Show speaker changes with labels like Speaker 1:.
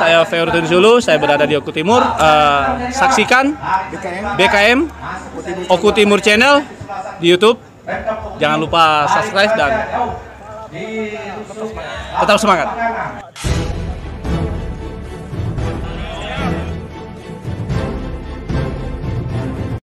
Speaker 1: Saya Feurudin Zulu, saya berada di Oku Timur. Uh, saksikan BKM Oku Timur Channel di YouTube. Jangan lupa subscribe dan tetap semangat.